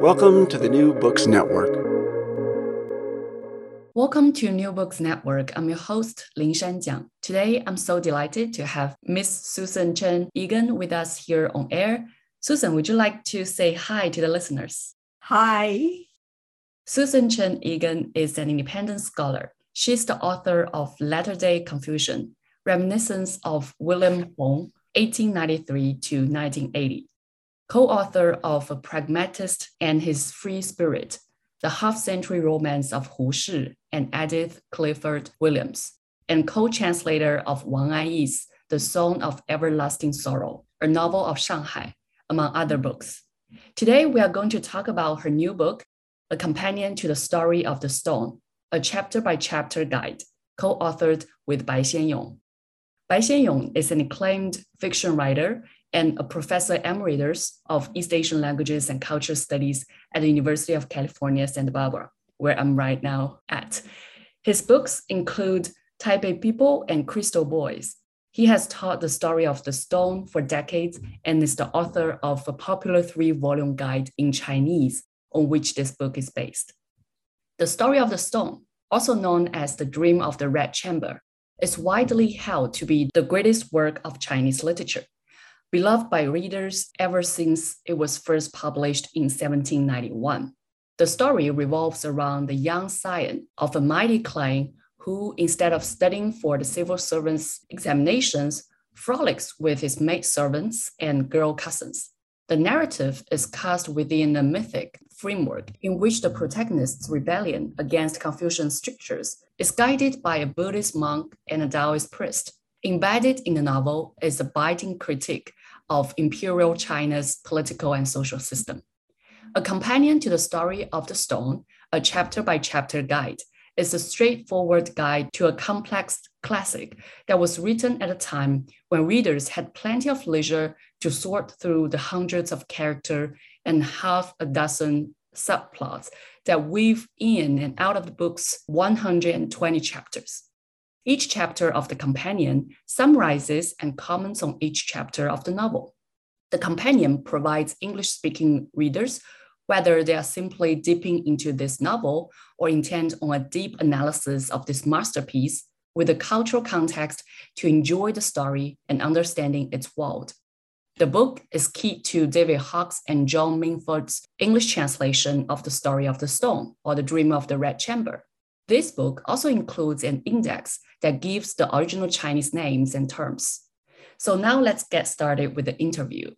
Welcome to the New Books Network. Welcome to New Books Network. I'm your host, Lin Shanjiang. Today, I'm so delighted to have Miss Susan Chen Egan with us here on air. Susan, would you like to say hi to the listeners? Hi. Susan Chen Egan is an independent scholar. She's the author of Latter day Confucian, Reminiscence of William Hung, 1893 to 1980 co-author of A Pragmatist and His Free Spirit, The Half-Century Romance of Hu Shi and Edith Clifford Williams, and co-translator of Wang Anyi's The Song of Everlasting Sorrow, a novel of Shanghai, among other books. Today, we are going to talk about her new book, A Companion to the Story of the Stone, a chapter-by-chapter guide, co-authored with Bai Xianyong. Bai Xianyong is an acclaimed fiction writer and a professor emeritus of East Asian languages and culture studies at the University of California, Santa Barbara, where I'm right now at. His books include Taipei People and Crystal Boys. He has taught the story of the stone for decades and is the author of a popular three volume guide in Chinese on which this book is based. The story of the stone, also known as the Dream of the Red Chamber, is widely held to be the greatest work of Chinese literature beloved by readers ever since it was first published in 1791. The story revolves around the young scion of a mighty clan who, instead of studying for the civil servants' examinations, frolics with his maidservants and girl cousins. The narrative is cast within a mythic framework in which the protagonist's rebellion against Confucian strictures is guided by a Buddhist monk and a Taoist priest. Embedded in the novel is a biting critique of imperial China's political and social system. A companion to the story of the stone, a chapter by chapter guide, is a straightforward guide to a complex classic that was written at a time when readers had plenty of leisure to sort through the hundreds of character and half a dozen subplots that weave in and out of the book's 120 chapters. Each chapter of the companion summarizes and comments on each chapter of the novel. The companion provides English speaking readers, whether they are simply dipping into this novel or intent on a deep analysis of this masterpiece, with a cultural context to enjoy the story and understanding its world. The book is key to David Hawkes and John Minford's English translation of The Story of the Stone or The Dream of the Red Chamber. This book also includes an index that gives the original Chinese names and terms. So now let's get started with the interview.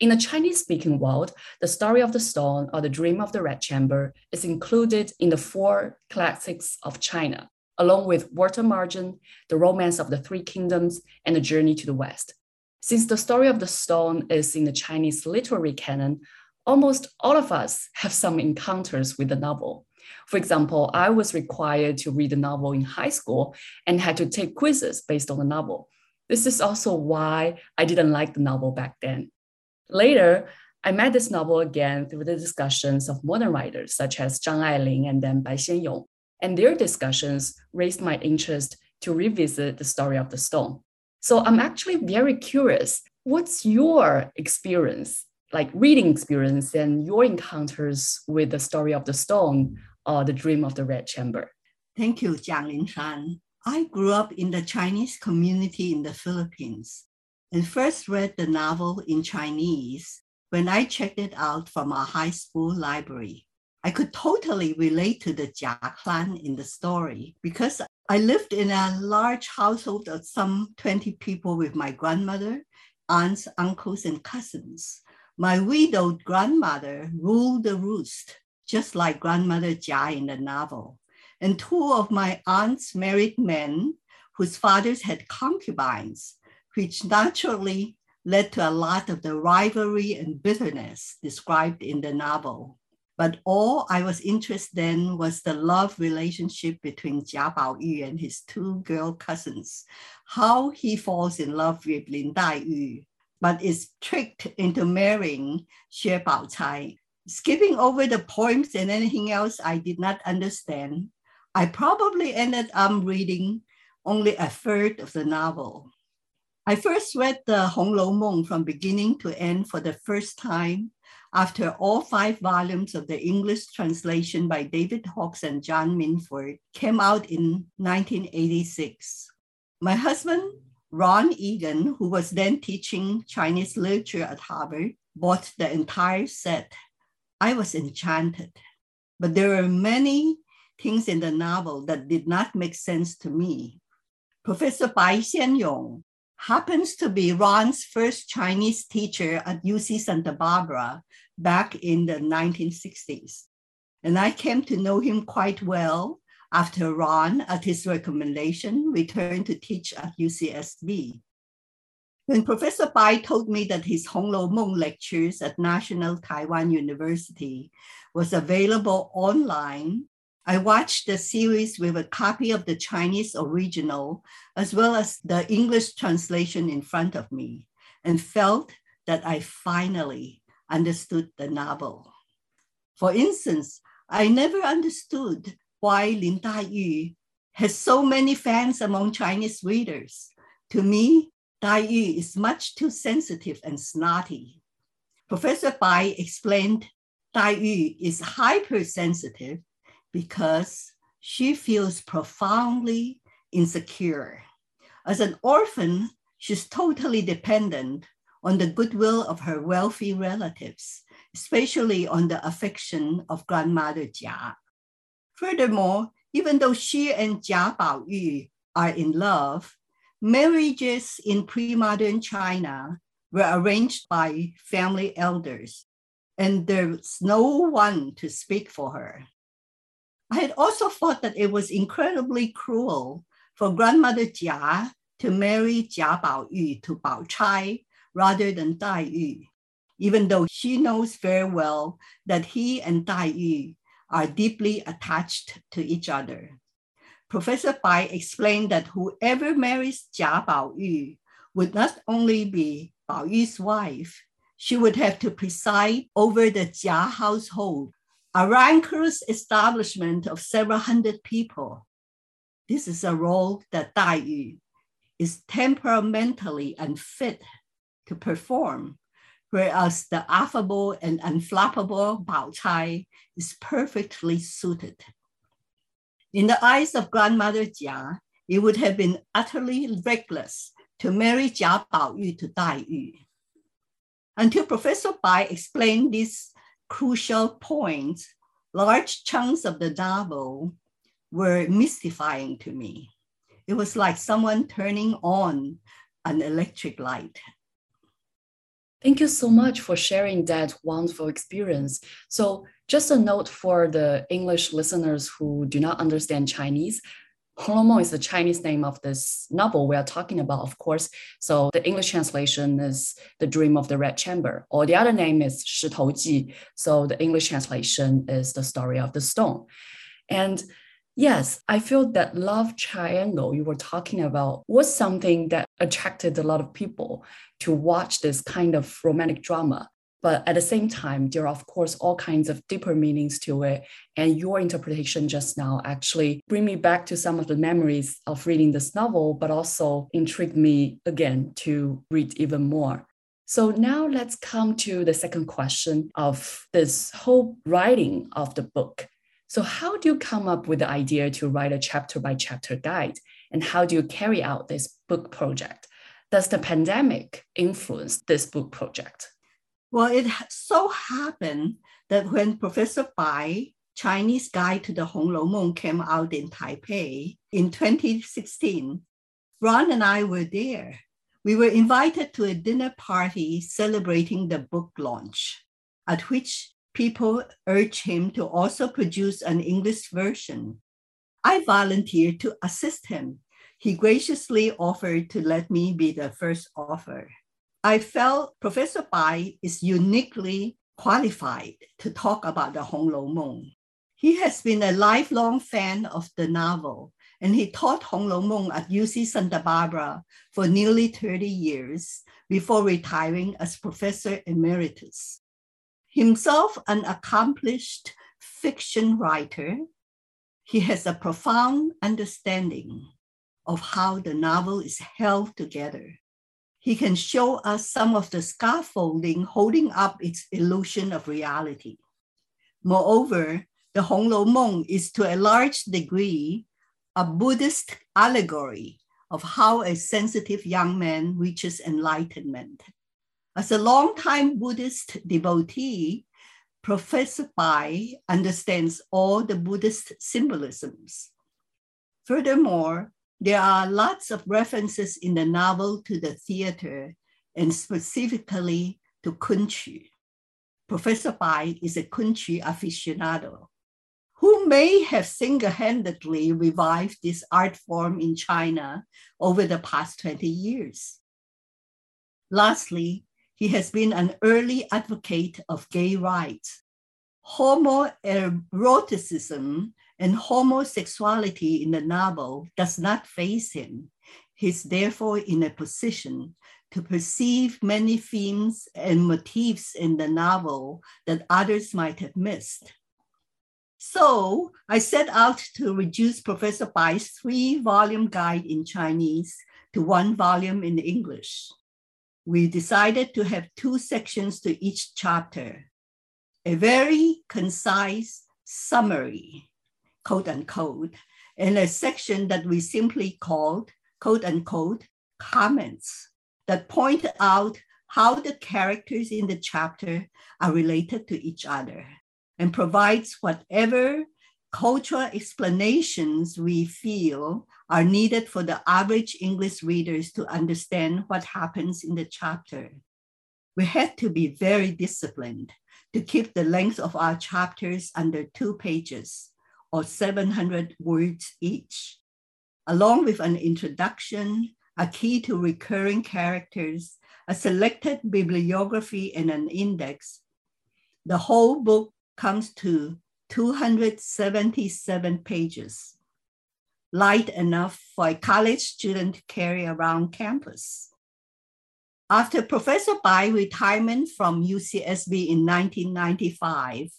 In the Chinese speaking world, the story of the stone or the dream of the red chamber is included in the four classics of China, along with Water Margin, The Romance of the Three Kingdoms, and The Journey to the West. Since the story of the stone is in the Chinese literary canon, almost all of us have some encounters with the novel. For example, I was required to read the novel in high school and had to take quizzes based on the novel. This is also why I didn't like the novel back then. Later, I met this novel again through the discussions of modern writers such as Zhang Ailing and then Bai Xianyong, and their discussions raised my interest to revisit the story of the stone. So I'm actually very curious. What's your experience, like reading experience, and your encounters with the story of the stone or The Dream of the Red Chamber. Thank you, Jiang Linshan. I grew up in the Chinese community in the Philippines and first read the novel in Chinese when I checked it out from our high school library. I could totally relate to the Jia clan in the story because I lived in a large household of some 20 people with my grandmother, aunts, uncles, and cousins. My widowed grandmother ruled the roost, just like grandmother Jia in the novel. And two of my aunts married men whose fathers had concubines, which naturally led to a lot of the rivalry and bitterness described in the novel. But all I was interested in was the love relationship between Jia Baoyu and his two girl cousins, how he falls in love with Lin Daiyu, but is tricked into marrying Xue Baochai. Skipping over the poems and anything else I did not understand, I probably ended up reading only a third of the novel. I first read the Hong Lou Meng from beginning to end for the first time after all five volumes of the English translation by David Hawkes and John Minford came out in 1986. My husband, Ron Egan, who was then teaching Chinese literature at Harvard, bought the entire set. I was enchanted, but there were many things in the novel that did not make sense to me. Professor Bai Xianyong happens to be Ron's first Chinese teacher at UC Santa Barbara back in the 1960s. And I came to know him quite well after Ron, at his recommendation, returned to teach at UCSB. When Professor Bai told me that his Hong Lou Meng lectures at National Taiwan University was available online, I watched the series with a copy of the Chinese original as well as the English translation in front of me and felt that I finally understood the novel. For instance, I never understood why Lin Daiyu has so many fans among Chinese readers. To me, Daiyu is much too sensitive and snotty. Professor Bai explained Daiyu is hypersensitive because she feels profoundly insecure. As an orphan, she's totally dependent on the goodwill of her wealthy relatives, especially on the affection of grandmother Jia. Furthermore, even though she and Jia Baoyu are in love, marriages in pre-modern China were arranged by family elders, and there's no one to speak for her. I had also thought that it was incredibly cruel for grandmother Jia to marry Jia Baoyu to Bao Chai rather than Dai Yu, even though she knows very well that he and Dai Yu are deeply attached to each other. Professor Bai explained that whoever marries Jia Bao Yu would not only be Bao Yu's wife, she would have to preside over the Jia household, a rancorous establishment of several hundred people. This is a role that Dai Yu is temperamentally unfit to perform, whereas the affable and unflappable Bao Chai is perfectly suited. In the eyes of grandmother Jia, it would have been utterly reckless to marry Jia Baoyu to Dai Yu. Until Professor Bai explained these crucial points, large chunks of the novel were mystifying to me. It was like someone turning on an electric light. Thank you so much for sharing that wonderful experience. So, just a note for the English listeners who do not understand Chinese. Lou is the Chinese name of this novel we are talking about, of course. So the English translation is The Dream of the Red Chamber, or the other name is Shi Ji. So the English translation is The Story of the Stone. And Yes, I feel that love triangle you were talking about was something that attracted a lot of people to watch this kind of romantic drama. But at the same time, there are, of course, all kinds of deeper meanings to it. And your interpretation just now actually bring me back to some of the memories of reading this novel, but also intrigued me again to read even more. So now let's come to the second question of this whole writing of the book. So, how do you come up with the idea to write a chapter by chapter guide? And how do you carry out this book project? Does the pandemic influence this book project? Well, it so happened that when Professor Bai, Chinese Guide to the Hong came out in Taipei in 2016, Ron and I were there. We were invited to a dinner party celebrating the book launch, at which people urged him to also produce an English version. I volunteered to assist him. He graciously offered to let me be the first author. I felt Professor Bai is uniquely qualified to talk about the Hong Lou Meng. He has been a lifelong fan of the novel, and he taught Hong Lou Meng at UC Santa Barbara for nearly 30 years before retiring as professor emeritus. Himself an accomplished fiction writer, he has a profound understanding of how the novel is held together he can show us some of the scaffolding holding up its illusion of reality. Moreover, the Hong Lou Meng is to a large degree a Buddhist allegory of how a sensitive young man reaches enlightenment. As a longtime Buddhist devotee, Professor Bai understands all the Buddhist symbolisms. Furthermore, there are lots of references in the novel to the theater and specifically to Kunqu. Professor Bai is a Kunqu aficionado who may have single handedly revived this art form in China over the past 20 years. Lastly, he has been an early advocate of gay rights. Homoeroticism and homosexuality in the novel does not face him. He's therefore in a position to perceive many themes and motifs in the novel that others might have missed. So I set out to reduce Professor Bai's three volume guide in Chinese to one volume in English. We decided to have two sections to each chapter. A very concise summary quote unquote, and a section that we simply called quote unquote comments that point out how the characters in the chapter are related to each other and provides whatever cultural explanations we feel are needed for the average English readers to understand what happens in the chapter. We had to be very disciplined to keep the length of our chapters under two pages or 700 words each, along with an introduction, a key to recurring characters, a selected bibliography, and an index. The whole book comes to 277 pages, light enough for a college student to carry around campus. After Professor Bai's retirement from UCSB in 1995,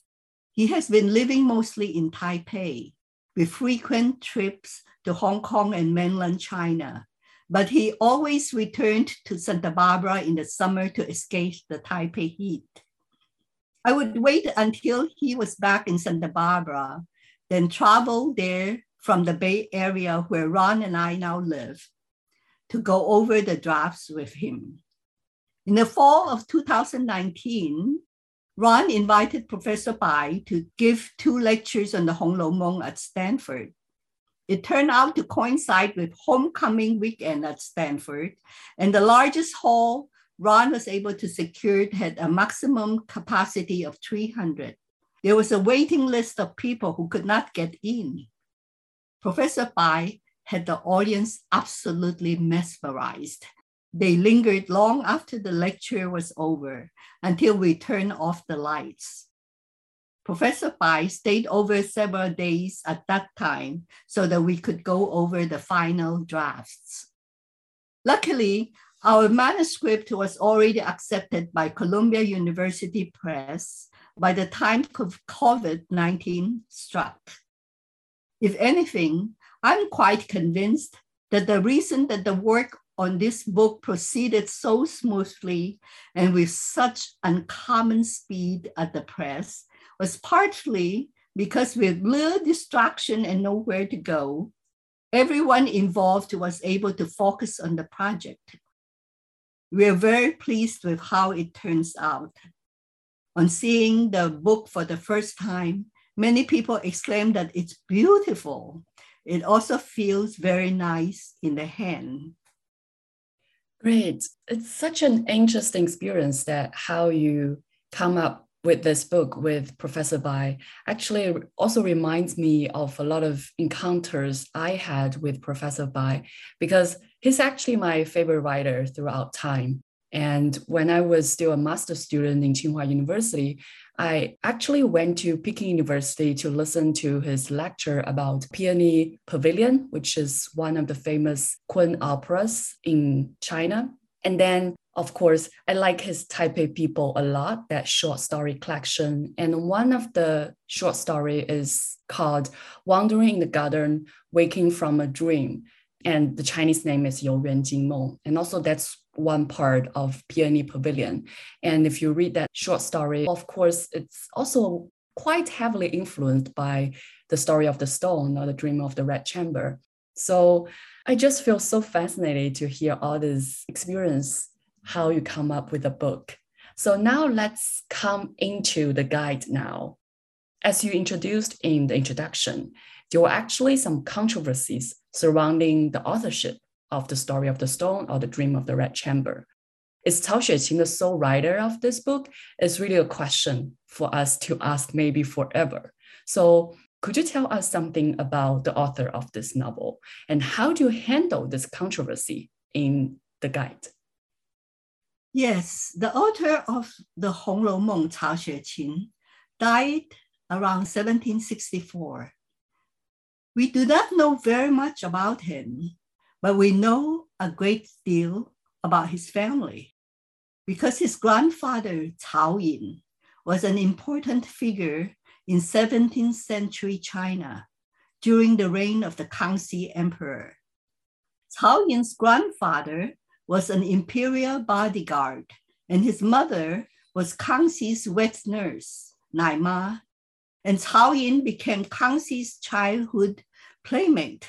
he has been living mostly in Taipei with frequent trips to Hong Kong and mainland China, but he always returned to Santa Barbara in the summer to escape the Taipei heat. I would wait until he was back in Santa Barbara, then travel there from the Bay Area where Ron and I now live to go over the drafts with him. In the fall of 2019, Ron invited Professor Bai to give two lectures on the Hong Lou Meng at Stanford. It turned out to coincide with homecoming weekend at Stanford, and the largest hall Ron was able to secure had a maximum capacity of 300. There was a waiting list of people who could not get in. Professor Bai had the audience absolutely mesmerized they lingered long after the lecture was over until we turned off the lights. Professor Bai stayed over several days at that time so that we could go over the final drafts. Luckily, our manuscript was already accepted by Columbia University Press by the time COVID 19 struck. If anything, I'm quite convinced that the reason that the work on this book proceeded so smoothly and with such uncommon speed at the press was partly because with little distraction and nowhere to go, everyone involved was able to focus on the project. We are very pleased with how it turns out. On seeing the book for the first time, many people exclaim that it's beautiful. It also feels very nice in the hand. Great. It's such an interesting experience that how you come up with this book with Professor Bai actually also reminds me of a lot of encounters I had with Professor Bai because he's actually my favorite writer throughout time. And when I was still a master student in Tsinghua University, I actually went to Peking University to listen to his lecture about Peony Pavilion, which is one of the famous Kun operas in China. And then of course, I like his Taipei People a lot, that short story collection. And one of the short story is called Wandering in the Garden, Waking from a Dream. And the Chinese name is You Yuan Jing Meng. And also that's one part of Peony Pavilion. And if you read that short story, of course, it's also quite heavily influenced by the story of the stone or the dream of the red chamber. So I just feel so fascinated to hear all this experience how you come up with a book. So now let's come into the guide now. As you introduced in the introduction, there were actually some controversies surrounding the authorship of the story of the stone or the dream of the red chamber. Is Cao Xueqin the sole writer of this book? Is really a question for us to ask maybe forever. So could you tell us something about the author of this novel and how do you handle this controversy in the guide? Yes, the author of the Hong Lou Meng, Cao Xueqin, died around 1764. We do not know very much about him, but we know a great deal about his family because his grandfather, Cao Yin, was an important figure in 17th century China during the reign of the Kangxi Emperor. Cao Yin's grandfather was an imperial bodyguard, and his mother was Kangxi's wet nurse, Naima, and Cao Yin became Kangxi's childhood playmate.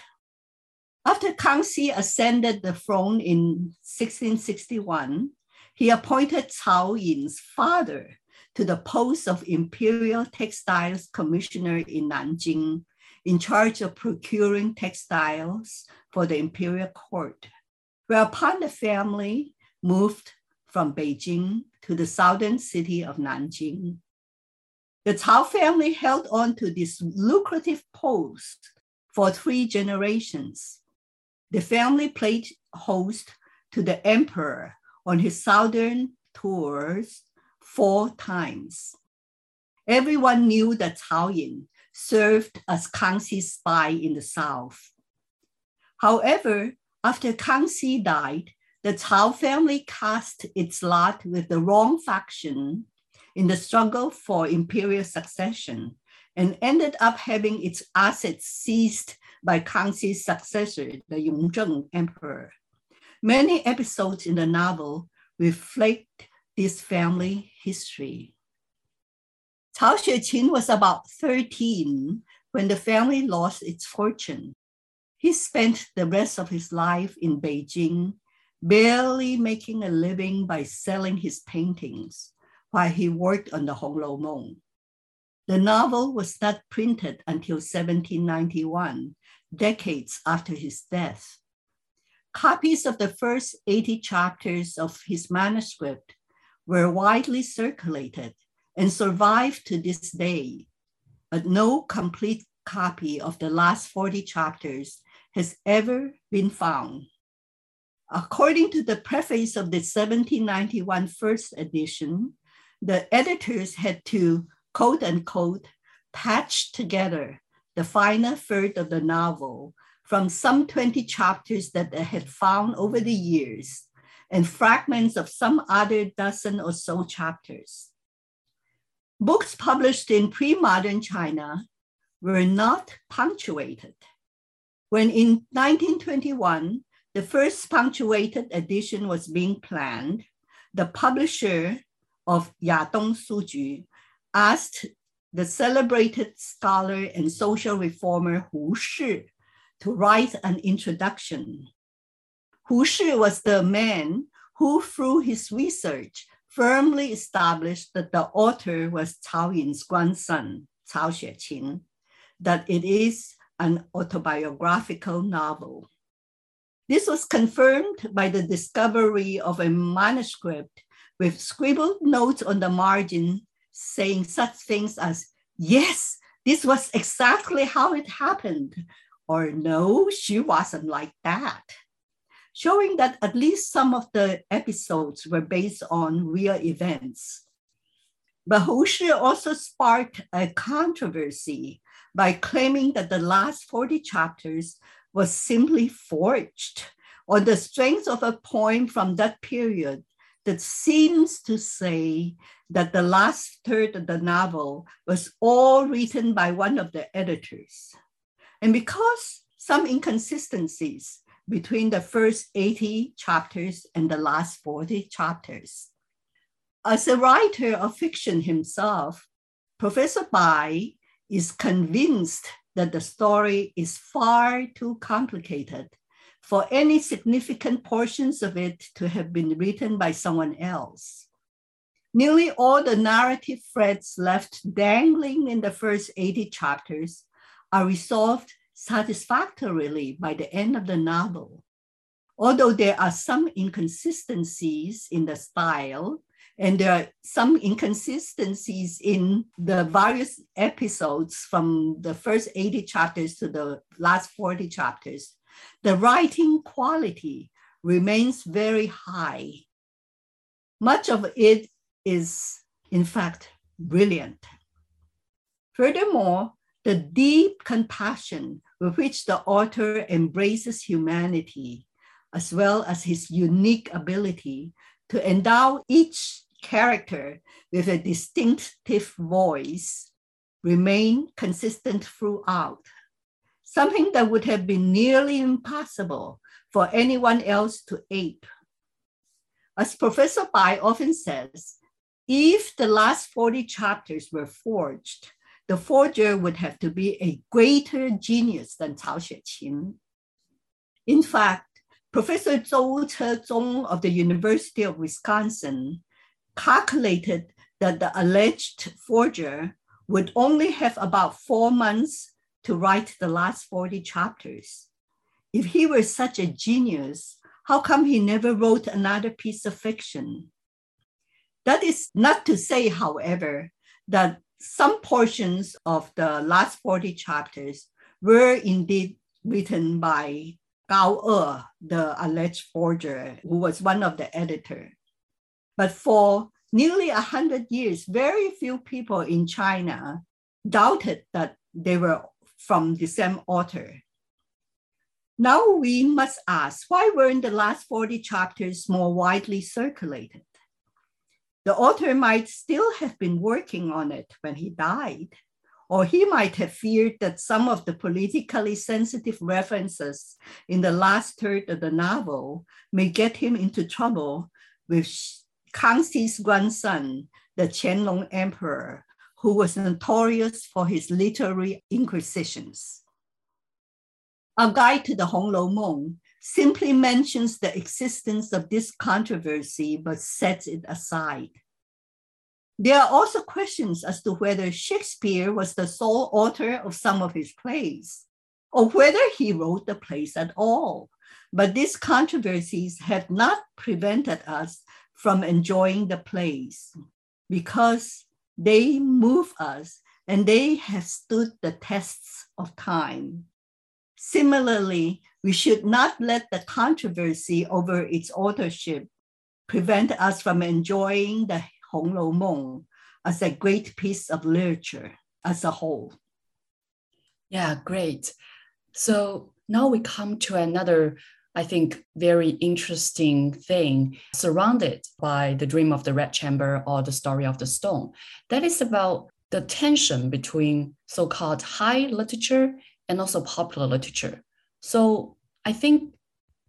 After Kangxi ascended the throne in 1661, he appointed Cao Yin's father to the post of Imperial Textiles Commissioner in Nanjing, in charge of procuring textiles for the imperial court whereupon the family moved from Beijing to the southern city of Nanjing. The Cao family held on to this lucrative post for three generations. The family played host to the emperor on his southern tours four times. Everyone knew that Cao Yin served as Kangxi's spy in the south. However, after Kangxi died, the Cao family cast its lot with the wrong faction in the struggle for imperial succession and ended up having its assets seized by Kangxi's successor, the Yongzheng emperor. Many episodes in the novel reflect this family history. Cao Xueqin was about 13 when the family lost its fortune. He spent the rest of his life in Beijing, barely making a living by selling his paintings while he worked on the Hong Lou Meng. The novel was not printed until 1791, decades after his death. Copies of the first 80 chapters of his manuscript were widely circulated and survive to this day, but no complete copy of the last 40 chapters has ever been found. According to the preface of the 1791 first edition, the editors had to quote unquote patch together the final third of the novel from some 20 chapters that they had found over the years and fragments of some other dozen or so chapters. Books published in pre modern China were not punctuated. When in 1921, the first punctuated edition was being planned, the publisher of Yadong Suju asked the celebrated scholar and social reformer Hu Shi to write an introduction. Hu Shi was the man who, through his research, firmly established that the author was Cao Yin's grandson, Cao Xueqin, that it is an autobiographical novel. This was confirmed by the discovery of a manuscript with scribbled notes on the margin saying such things as, yes, this was exactly how it happened, or no, she wasn't like that, showing that at least some of the episodes were based on real events. But Hushi also sparked a controversy by claiming that the last 40 chapters was simply forged on the strength of a poem from that period that seems to say that the last third of the novel was all written by one of the editors. And because some inconsistencies between the first 80 chapters and the last 40 chapters. As a writer of fiction himself, Professor Bai is convinced that the story is far too complicated for any significant portions of it to have been written by someone else. Nearly all the narrative threads left dangling in the first 80 chapters are resolved satisfactorily by the end of the novel. Although there are some inconsistencies in the style, and there are some inconsistencies in the various episodes from the first 80 chapters to the last 40 chapters, the writing quality remains very high. Much of it is, in fact, brilliant. Furthermore, the deep compassion with which the author embraces humanity, as well as his unique ability to endow each character with a distinctive voice, remain consistent throughout something that would have been nearly impossible for anyone else to ape. As Professor Bai often says, if the last 40 chapters were forged, the forger would have to be a greater genius than Cao Xueqin. In fact, Professor Zhou Chezong of the University of Wisconsin calculated that the alleged forger would only have about four months to write the last 40 chapters. If he were such a genius, how come he never wrote another piece of fiction? That is not to say, however, that some portions of the last 40 chapters were indeed written by Gao E, the alleged forger, who was one of the editor. But for nearly 100 years, very few people in China doubted that they were from the same author. Now we must ask why weren't the last 40 chapters more widely circulated? The author might still have been working on it when he died, or he might have feared that some of the politically sensitive references in the last third of the novel may get him into trouble with Kangxi's grandson, the Qianlong Emperor, who was notorious for his literary inquisitions. A guide to the Hong Lou Meng simply mentions the existence of this controversy but sets it aside. There are also questions as to whether Shakespeare was the sole author of some of his plays, or whether he wrote the plays at all. But these controversies have not prevented us from enjoying the plays because they move us and they have stood the tests of time. Similarly, we should not let the controversy over its authorship prevent us from enjoying the Hong Lou Meng as a great piece of literature as a whole. Yeah, great. So now we come to another I think, very interesting thing surrounded by the dream of the red chamber or the story of the stone. That is about the tension between so called high literature and also popular literature. So I think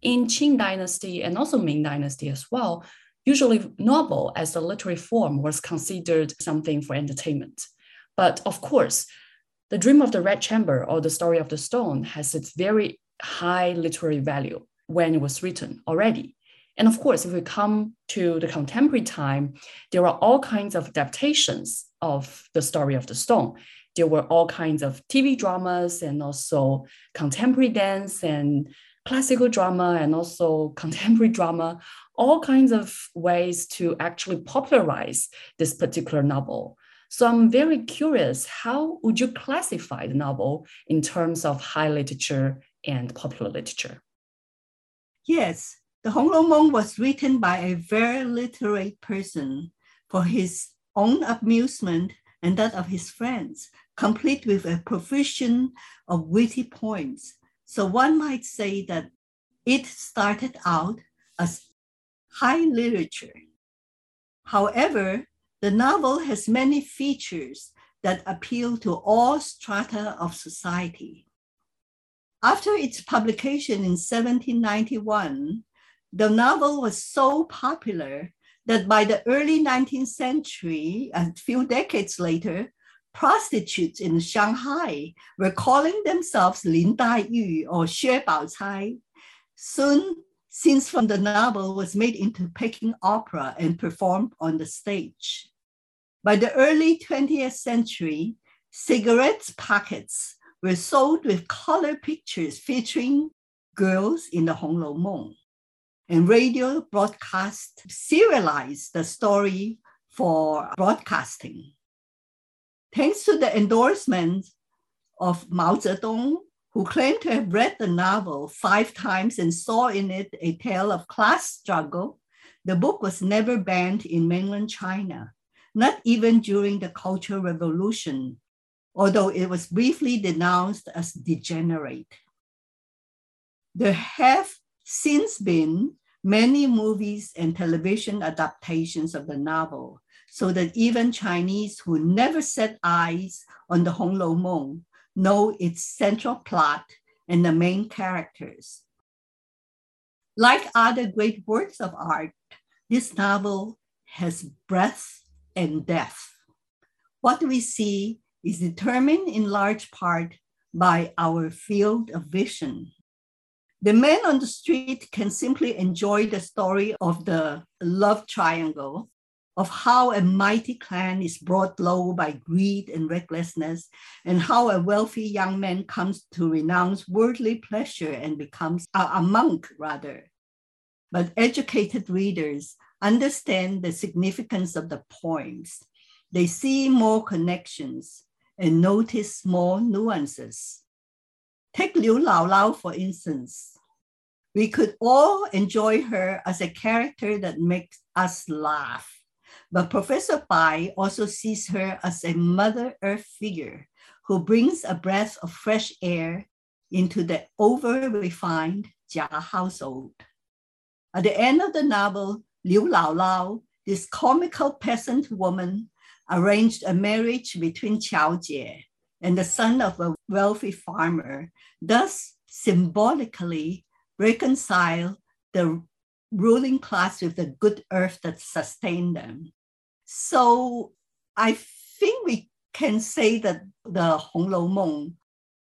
in Qing dynasty and also Ming dynasty as well, usually novel as a literary form was considered something for entertainment. But of course, the dream of the red chamber or the story of the stone has its very high literary value when it was written already. And of course, if we come to the contemporary time, there are all kinds of adaptations of the story of the stone. There were all kinds of TV dramas and also contemporary dance and classical drama and also contemporary drama, all kinds of ways to actually popularize this particular novel. So I'm very curious, how would you classify the novel in terms of high literature and popular literature? Yes, The Hong was written by a very literate person for his own amusement and that of his friends, complete with a profusion of witty points. So one might say that it started out as high literature. However, the novel has many features that appeal to all strata of society. After its publication in 1791, the novel was so popular that by the early 19th century, a few decades later, prostitutes in Shanghai were calling themselves Lin Dai Yu or Xue Bao Chai. Soon, scenes from the novel was made into Peking opera and performed on the stage. By the early 20th century, cigarette packets were sold with color pictures featuring girls in the Hong Lou Meng. And radio broadcast serialized the story for broadcasting. Thanks to the endorsement of Mao Zedong, who claimed to have read the novel five times and saw in it a tale of class struggle, the book was never banned in mainland China not even during the Cultural Revolution, although it was briefly denounced as degenerate. There have since been many movies and television adaptations of the novel, so that even Chinese who never set eyes on the Hong Lou Meng know its central plot and the main characters. Like other great works of art, this novel has breadth and depth. What we see is determined in large part by our field of vision. The man on the street can simply enjoy the story of the love triangle, of how a mighty clan is brought low by greed and recklessness, and how a wealthy young man comes to renounce worldly pleasure and becomes a, a monk, rather. But educated readers understand the significance of the poems. They see more connections and notice more nuances. Take Liu Lao Lao, for instance. We could all enjoy her as a character that makes us laugh. But Professor Bai also sees her as a Mother Earth figure who brings a breath of fresh air into the over refined Jia household. At the end of the novel, Liu Lao Lao, this comical peasant woman, arranged a marriage between Qiao Jie and the son of a wealthy farmer, thus symbolically reconcile the ruling class with the good earth that sustained them. So I think we can say that the Hong Lou Meng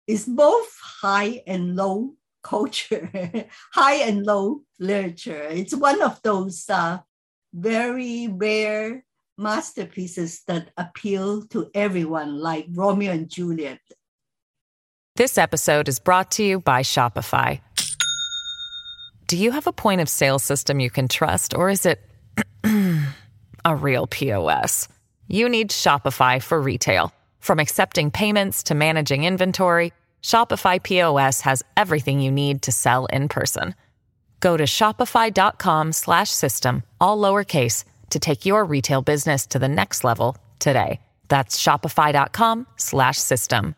is both high and low culture, high and low literature. It's one of those uh, very rare masterpieces that appeal to everyone, like Romeo and Juliet. This episode is brought to you by Shopify. Do you have a point of sale system you can trust, or is it a real POS? You need Shopify for retail. From accepting payments to managing inventory, Shopify POS has everything you need to sell in person. Go to shopify.com/system all lowercase to take your retail business to the next level today. That's shopify.com/system.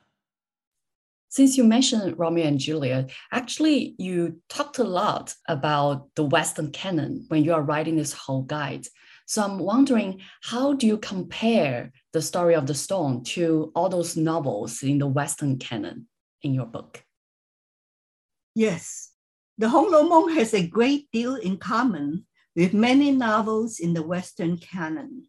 Since you mentioned Romeo and Juliet, actually you talked a lot about the Western canon when you are writing this whole guide. So I'm wondering, how do you compare the story of the stone to all those novels in the Western canon? in your book. Yes, the Hong Lou Meng has a great deal in common with many novels in the Western canon.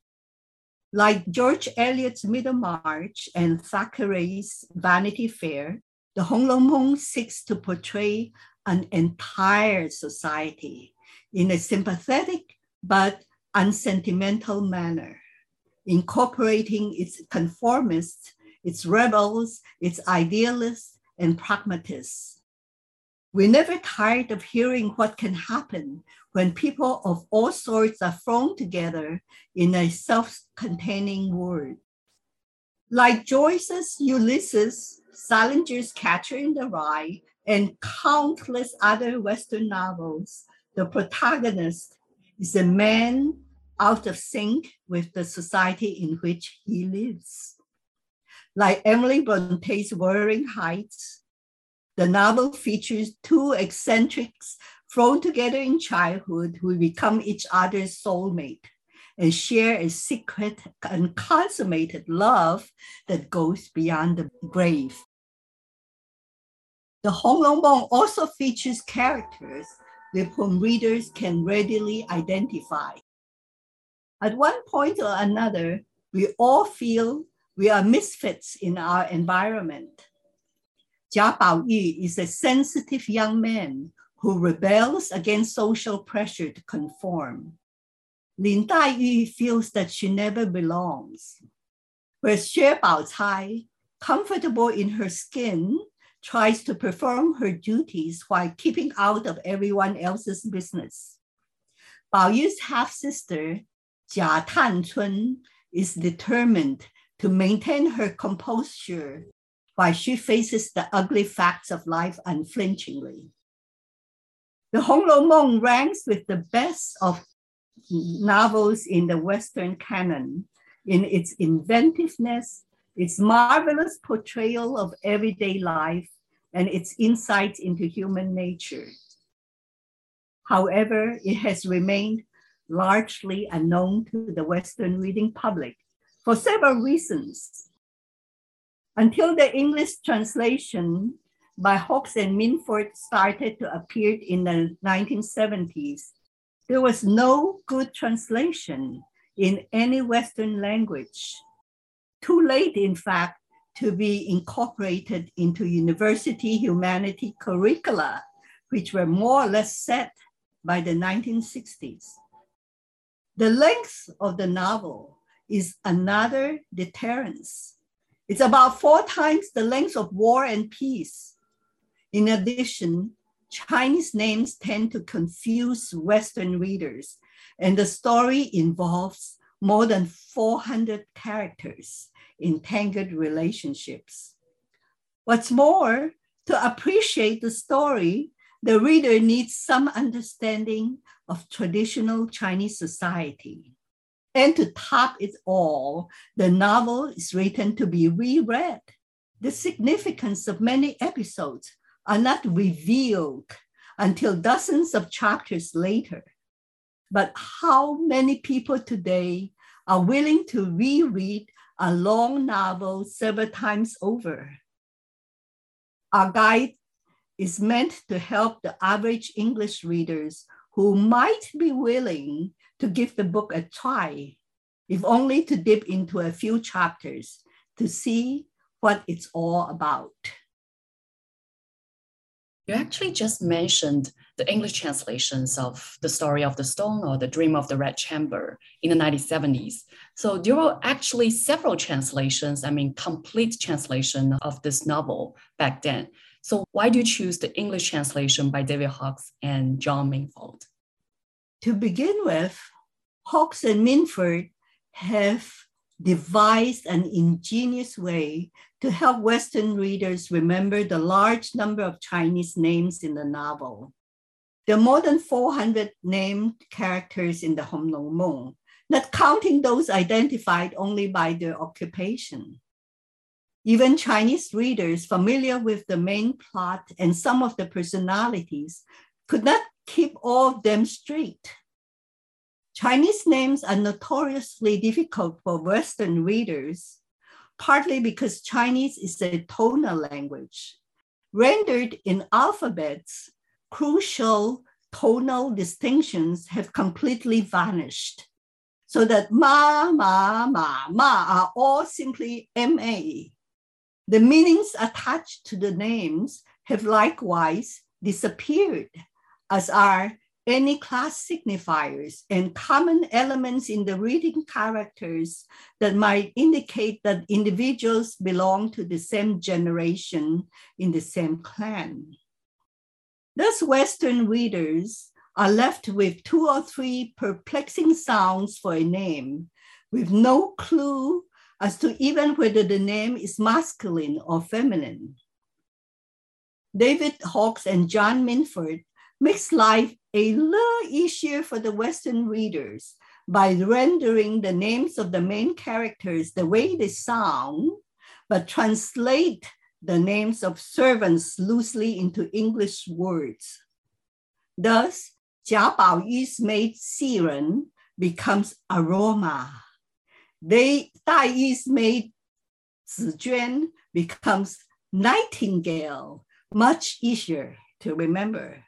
Like George Eliot's Middlemarch and Thackeray's Vanity Fair, the Hong Lou Meng seeks to portray an entire society, in a sympathetic but unsentimental manner, incorporating its conformists, its rebels, its idealists, and pragmatists. We're never tired of hearing what can happen when people of all sorts are thrown together in a self containing world. Like Joyce's Ulysses, Salinger's Catcher in the Rye, and countless other Western novels, the protagonist is a man out of sync with the society in which he lives. Like Emily Bronte's Wuthering Heights, the novel features two eccentrics thrown together in childhood who become each other's soulmate and share a secret and consummated love that goes beyond the grave. The Hong Lou Meng also features characters with whom readers can readily identify. At one point or another, we all feel we are misfits in our environment. Jia Baoyu is a sensitive young man who rebels against social pressure to conform. Lin Daiyu feels that she never belongs. Whereas Xue Baochai, comfortable in her skin, tries to perform her duties while keeping out of everyone else's business. Baoyu's half sister, Jia Tanchun, is determined to maintain her composure while she faces the ugly facts of life unflinchingly. The Hong Lou Meng ranks with the best of novels in the Western canon in its inventiveness, its marvelous portrayal of everyday life, and its insight into human nature. However, it has remained largely unknown to the Western reading public for several reasons. Until the English translation by Hawkes and Minford started to appear in the 1970s, there was no good translation in any Western language. Too late, in fact, to be incorporated into university humanity curricula, which were more or less set by the 1960s. The length of the novel is another deterrence. It's about four times the length of War and Peace. In addition, Chinese names tend to confuse Western readers, and the story involves more than 400 characters in tangled relationships. What's more, to appreciate the story, the reader needs some understanding of traditional Chinese society. And to top it all, the novel is written to be reread. The significance of many episodes are not revealed until dozens of chapters later. But how many people today are willing to reread a long novel several times over? Our guide is meant to help the average English readers who might be willing to give the book a try, if only to dip into a few chapters to see what it's all about. You actually just mentioned the English translations of The Story of the Stone or The Dream of the Red Chamber in the 1970s. So there were actually several translations, I mean, complete translation of this novel back then. So why do you choose the English translation by David Hawkes and John Minford? To begin with, Hawkes and Minford have devised an ingenious way to help Western readers remember the large number of Chinese names in the novel. There are more than 400 named characters in the Hong Lou Meng, not counting those identified only by their occupation. Even Chinese readers familiar with the main plot and some of the personalities could not keep all of them straight. Chinese names are notoriously difficult for Western readers, partly because Chinese is a tonal language. Rendered in alphabets, crucial tonal distinctions have completely vanished, so that ma, ma, ma, ma are all simply ma. The meanings attached to the names have likewise disappeared, as are any class signifiers and common elements in the reading characters that might indicate that individuals belong to the same generation in the same clan. Thus, Western readers are left with two or three perplexing sounds for a name, with no clue as to even whether the name is masculine or feminine. David Hawkes and John Minford makes life a little easier for the Western readers by rendering the names of the main characters the way they sound, but translate the names of servants loosely into English words. Thus, Jia Baoyu's maid Xiren becomes aroma. They, Daiyu's maid Zijuan becomes nightingale, much easier to remember.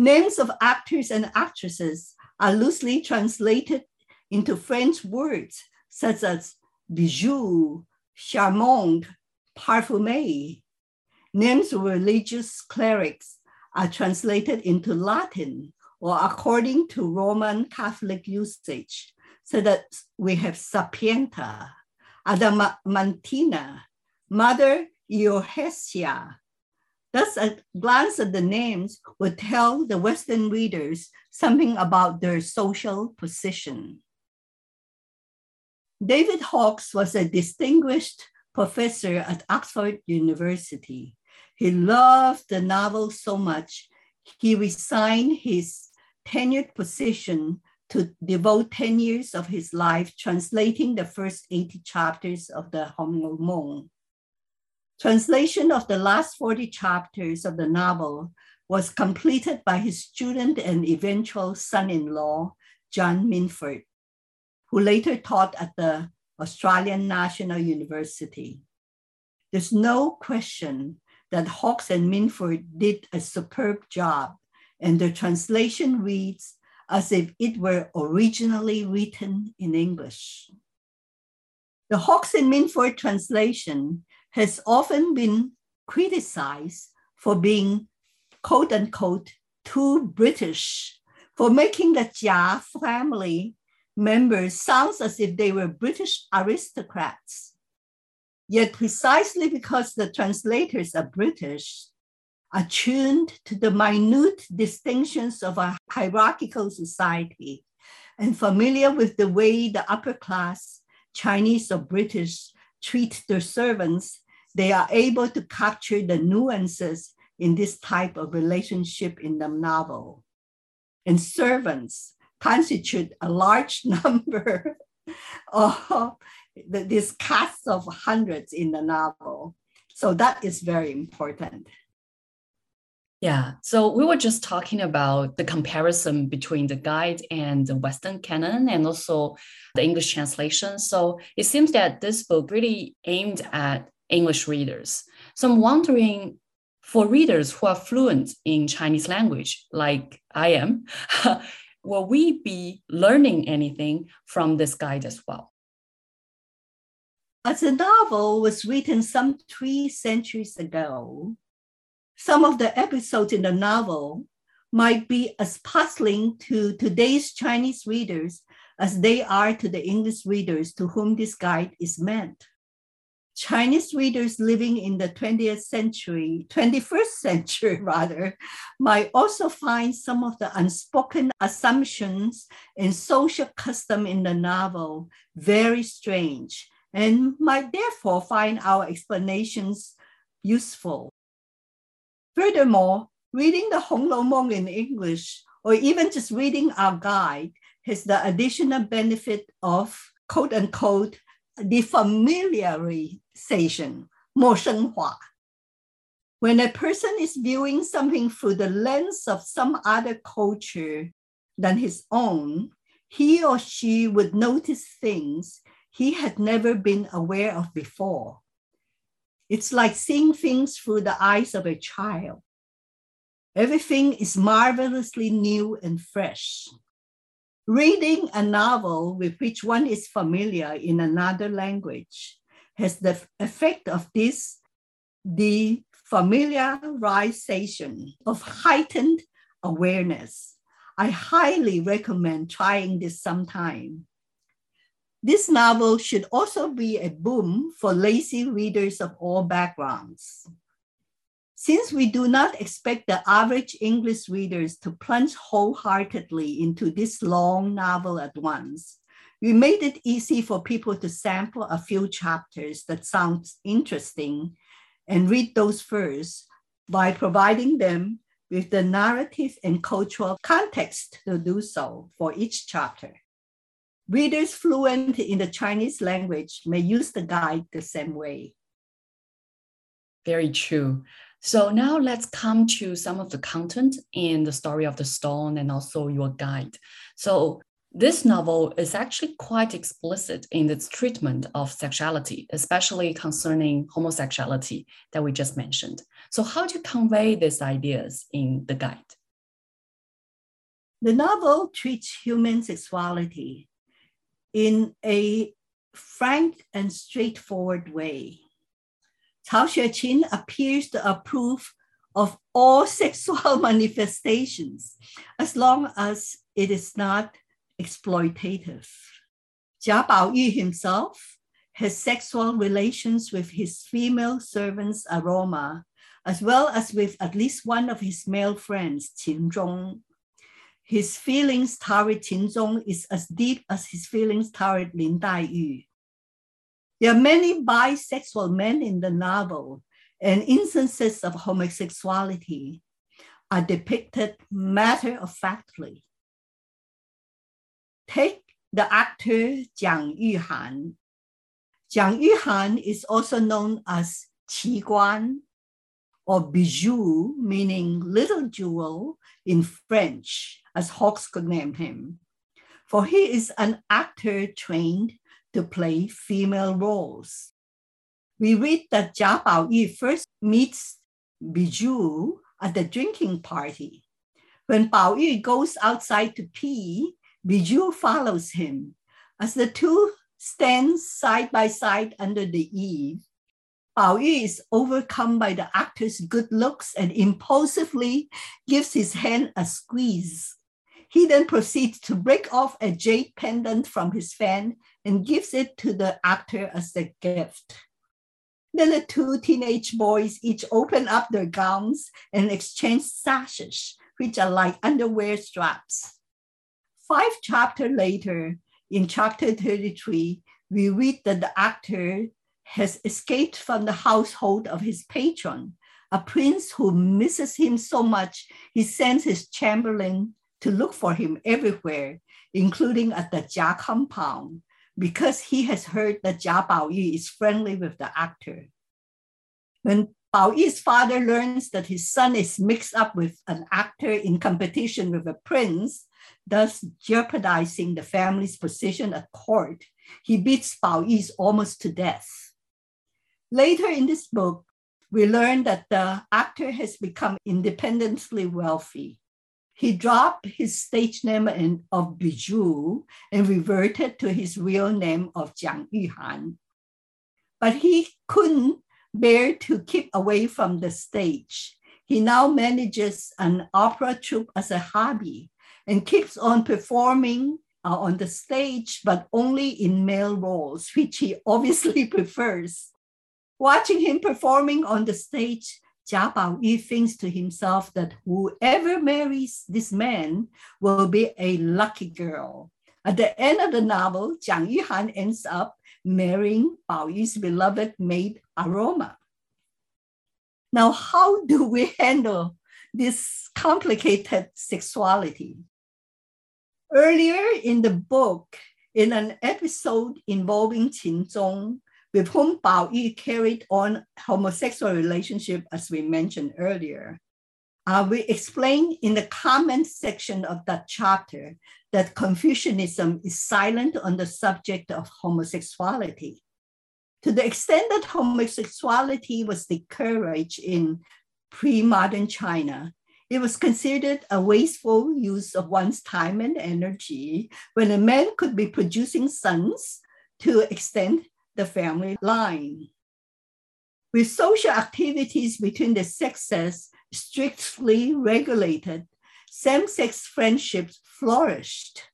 Names of actors and actresses are loosely translated into French words such as bijou, charmant, parfumé. Names of religious clerics are translated into Latin or according to Roman Catholic usage, so that we have Sapientia, Adamantina, Mother Iohesia, Thus, a glance at the names would tell the Western readers something about their social position. David Hawkes was a distinguished professor at Oxford University. He loved the novel so much, he resigned his tenured position to devote 10 years of his life translating the first 80 chapters of the Hong Mong Translation of the last 40 chapters of the novel was completed by his student and eventual son-in-law, John Minford, who later taught at the Australian National University. There's no question that Hawkes and Minford did a superb job, and the translation reads as if it were originally written in English. The Hawkes and Minford translation has often been criticized for being quote unquote too British, for making the Jia family members sounds as if they were British aristocrats. Yet precisely because the translators are British, attuned to the minute distinctions of a hierarchical society, and familiar with the way the upper class, Chinese or British, treat their servants, they are able to capture the nuances in this type of relationship in the novel. And servants constitute a large number of this cast of hundreds in the novel. So that is very important. Yeah, so we were just talking about the comparison between the guide and the Western canon and also the English translation. So it seems that this book really aimed at English readers. So I'm wondering for readers who are fluent in Chinese language, like I am, will we be learning anything from this guide as well? As the novel was written some three centuries ago, some of the episodes in the novel might be as puzzling to today's Chinese readers as they are to the English readers to whom this guide is meant. Chinese readers living in the 20th century, 21st century rather, might also find some of the unspoken assumptions and social custom in the novel very strange and might therefore find our explanations useful. Furthermore, reading the Hong Lou Meng in English, or even just reading our guide, has the additional benefit of quote unquote defamiliarization, hua. When a person is viewing something through the lens of some other culture than his own, he or she would notice things he had never been aware of before. It's like seeing things through the eyes of a child. Everything is marvelously new and fresh. Reading a novel with which one is familiar in another language has the effect of this the familiarization of heightened awareness. I highly recommend trying this sometime. This novel should also be a boom for lazy readers of all backgrounds. Since we do not expect the average English readers to plunge wholeheartedly into this long novel at once, we made it easy for people to sample a few chapters that sound interesting and read those first by providing them with the narrative and cultural context to do so for each chapter. Readers fluent in the Chinese language may use the guide the same way. Very true. So now let's come to some of the content in the story of the stone and also your guide. So this novel is actually quite explicit in its treatment of sexuality, especially concerning homosexuality that we just mentioned. So how do you convey these ideas in the guide? The novel treats human sexuality in a frank and straightforward way. Cao Xueqin appears to approve of all sexual manifestations as long as it is not exploitative. Jia Baoyu himself has sexual relations with his female servants Aroma, as well as with at least one of his male friends, Qin Zhong. His feelings toward Qin Zhong is as deep as his feelings toward Lin Daiyu. There are many bisexual men in the novel, and instances of homosexuality are depicted matter of factly. Take the actor Jiang Yuhan. Jiang Yuhan is also known as Qi Guan or bijou, meaning little jewel in French, as Hawkes could name him. For he is an actor trained to play female roles. We read that Jia Baoyu first meets Bijou at the drinking party. When Baoyu goes outside to pee, Bijou follows him. As the two stand side by side under the eave, Baoyu is overcome by the actor's good looks and impulsively gives his hand a squeeze. He then proceeds to break off a jade pendant from his fan and gives it to the actor as a gift. Then the two teenage boys each open up their gowns and exchange sashes, which are like underwear straps. Five chapters later, in chapter 33, we read that the actor has escaped from the household of his patron, a prince who misses him so much he sends his chamberlain to look for him everywhere, including at the Jia compound, because he has heard that Jia Baoyu is friendly with the actor. When Baoyu's father learns that his son is mixed up with an actor in competition with a prince, thus jeopardizing the family's position at court, he beats Baoyu almost to death. Later in this book, we learn that the actor has become independently wealthy. He dropped his stage name of Bijou and reverted to his real name of Jiang Yuhan. But he couldn't bear to keep away from the stage. He now manages an opera troupe as a hobby and keeps on performing uh, on the stage, but only in male roles, which he obviously prefers. Watching him performing on the stage Jia Baoyu thinks to himself that whoever marries this man will be a lucky girl. At the end of the novel, Jiang Yuhan ends up marrying Baoyu's beloved maid Aroma. Now, how do we handle this complicated sexuality? Earlier in the book, in an episode involving Qin Zhong, with whom Baoyu carried on homosexual relationship, as we mentioned earlier. Uh, we explain in the comment section of that chapter that Confucianism is silent on the subject of homosexuality. To the extent that homosexuality was discouraged in pre-modern China, it was considered a wasteful use of one's time and energy when a man could be producing sons to extend the family line. With social activities between the sexes strictly regulated, same sex friendships flourished.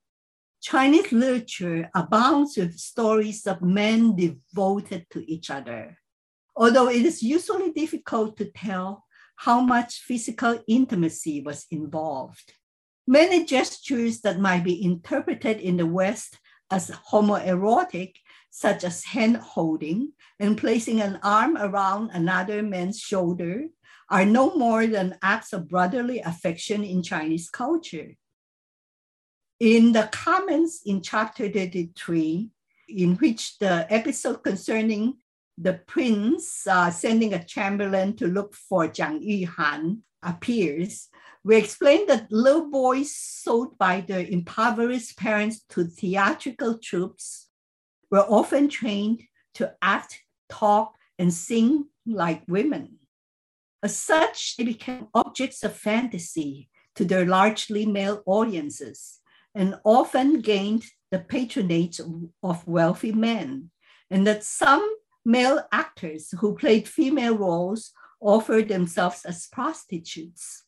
Chinese literature abounds with stories of men devoted to each other, although it is usually difficult to tell how much physical intimacy was involved. Many gestures that might be interpreted in the West as homoerotic, such as hand holding and placing an arm around another man's shoulder, are no more than acts of brotherly affection in Chinese culture. In the comments in chapter 33, in which the episode concerning the prince uh, sending a chamberlain to look for Jiang Yuhan appears, we explain that little boys sold by their impoverished parents to theatrical troupes were often trained to act, talk, and sing like women. As such, they became objects of fantasy to their largely male audiences and often gained the patronage of wealthy men, and that some male actors who played female roles offered themselves as prostitutes.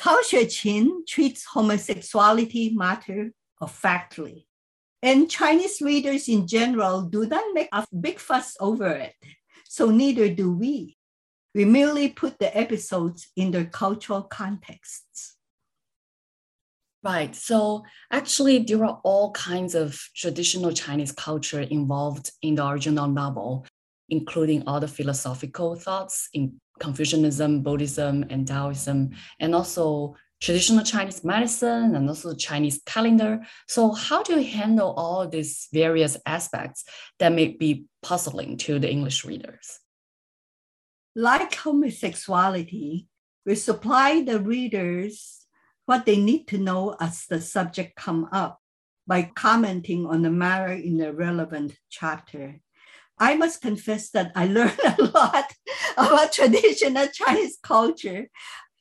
Cao Xueqin treats homosexuality matter of factly, and Chinese readers in general do not make a big fuss over it, so neither do we. We merely put the episodes in their cultural contexts. Right. So actually, there are all kinds of traditional Chinese culture involved in the original novel, including all the philosophical thoughts in Confucianism, Buddhism, and Taoism, and also traditional Chinese medicine and also Chinese calendar. So, how do you handle all these various aspects that may be puzzling to the English readers? Like homosexuality, we supply the readers what they need to know as the subject come up by commenting on the matter in the relevant chapter. I must confess that I learned a lot about traditional Chinese culture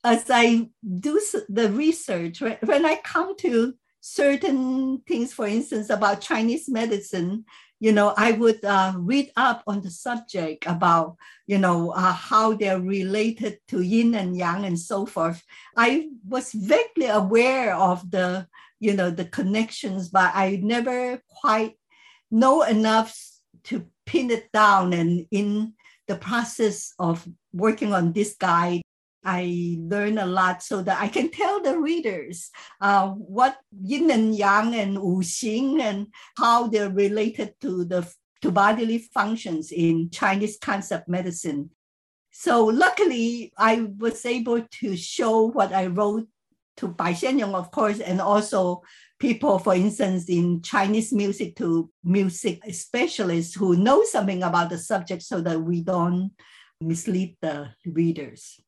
as I do the research. When I come to certain things, for instance, about Chinese medicine, you know, I would uh, read up on the subject about, you know, uh, how they're related to yin and yang and so forth. I was vaguely aware of the, you know, the connections, but I never quite know enough to pin it down. And in the process of working on this guide, I learn a lot so that I can tell the readers uh, what yin and yang and wu xing and how they're related to the to bodily functions in Chinese concept medicine. So luckily, I was able to show what I wrote to Bai Xianyong, of course, and also people, for instance, in Chinese music to music specialists who know something about the subject so that we don't mislead the readers.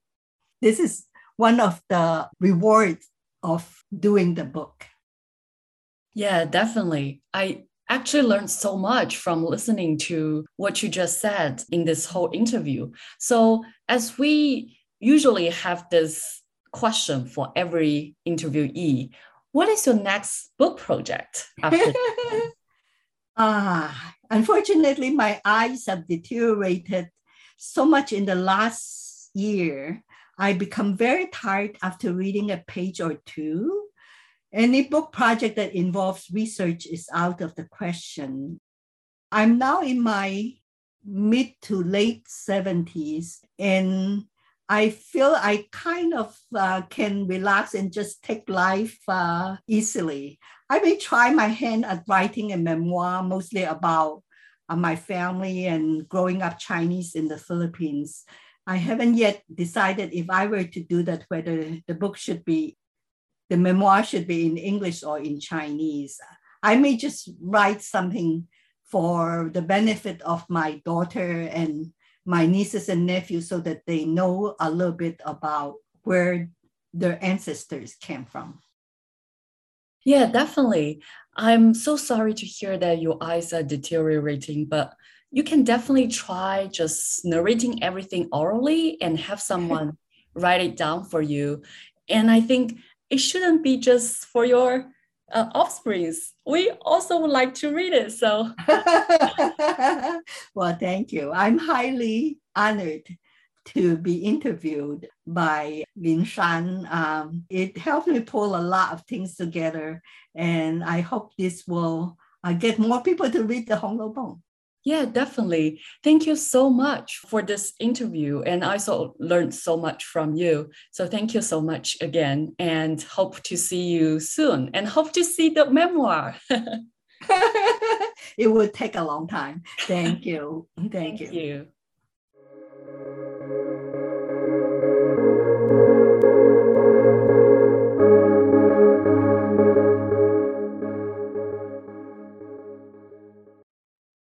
This is one of the rewards of doing the book. Yeah, definitely. I actually learned so much from listening to what you just said in this whole interview. So, as we usually have this question for every interviewee, what is your next book project after? ah, unfortunately, my eyes have deteriorated so much in the last year I become very tired after reading a page or two. Any book project that involves research is out of the question. I'm now in my mid to late 70s, and I feel I kind of uh, can relax and just take life uh, easily. I may try my hand at writing a memoir, mostly about uh, my family and growing up Chinese in the Philippines. I haven't yet decided if I were to do that, whether the book should be, the memoir should be in English or in Chinese. I may just write something for the benefit of my daughter and my nieces and nephews so that they know a little bit about where their ancestors came from. Yeah, definitely. I'm so sorry to hear that your eyes are deteriorating, but you can definitely try just narrating everything orally and have someone write it down for you. And I think it shouldn't be just for your uh, offsprings. We also would like to read it. So, well, thank you. I'm highly honored to be interviewed by Lin Shan. Um, it helped me pull a lot of things together, and I hope this will uh, get more people to read the Hong Lou Meng. Yeah, definitely. Thank you so much for this interview. And I also learned so much from you. So thank you so much again and hope to see you soon and hope to see the memoir. it would take a long time. Thank you. Thank, Thank you. you.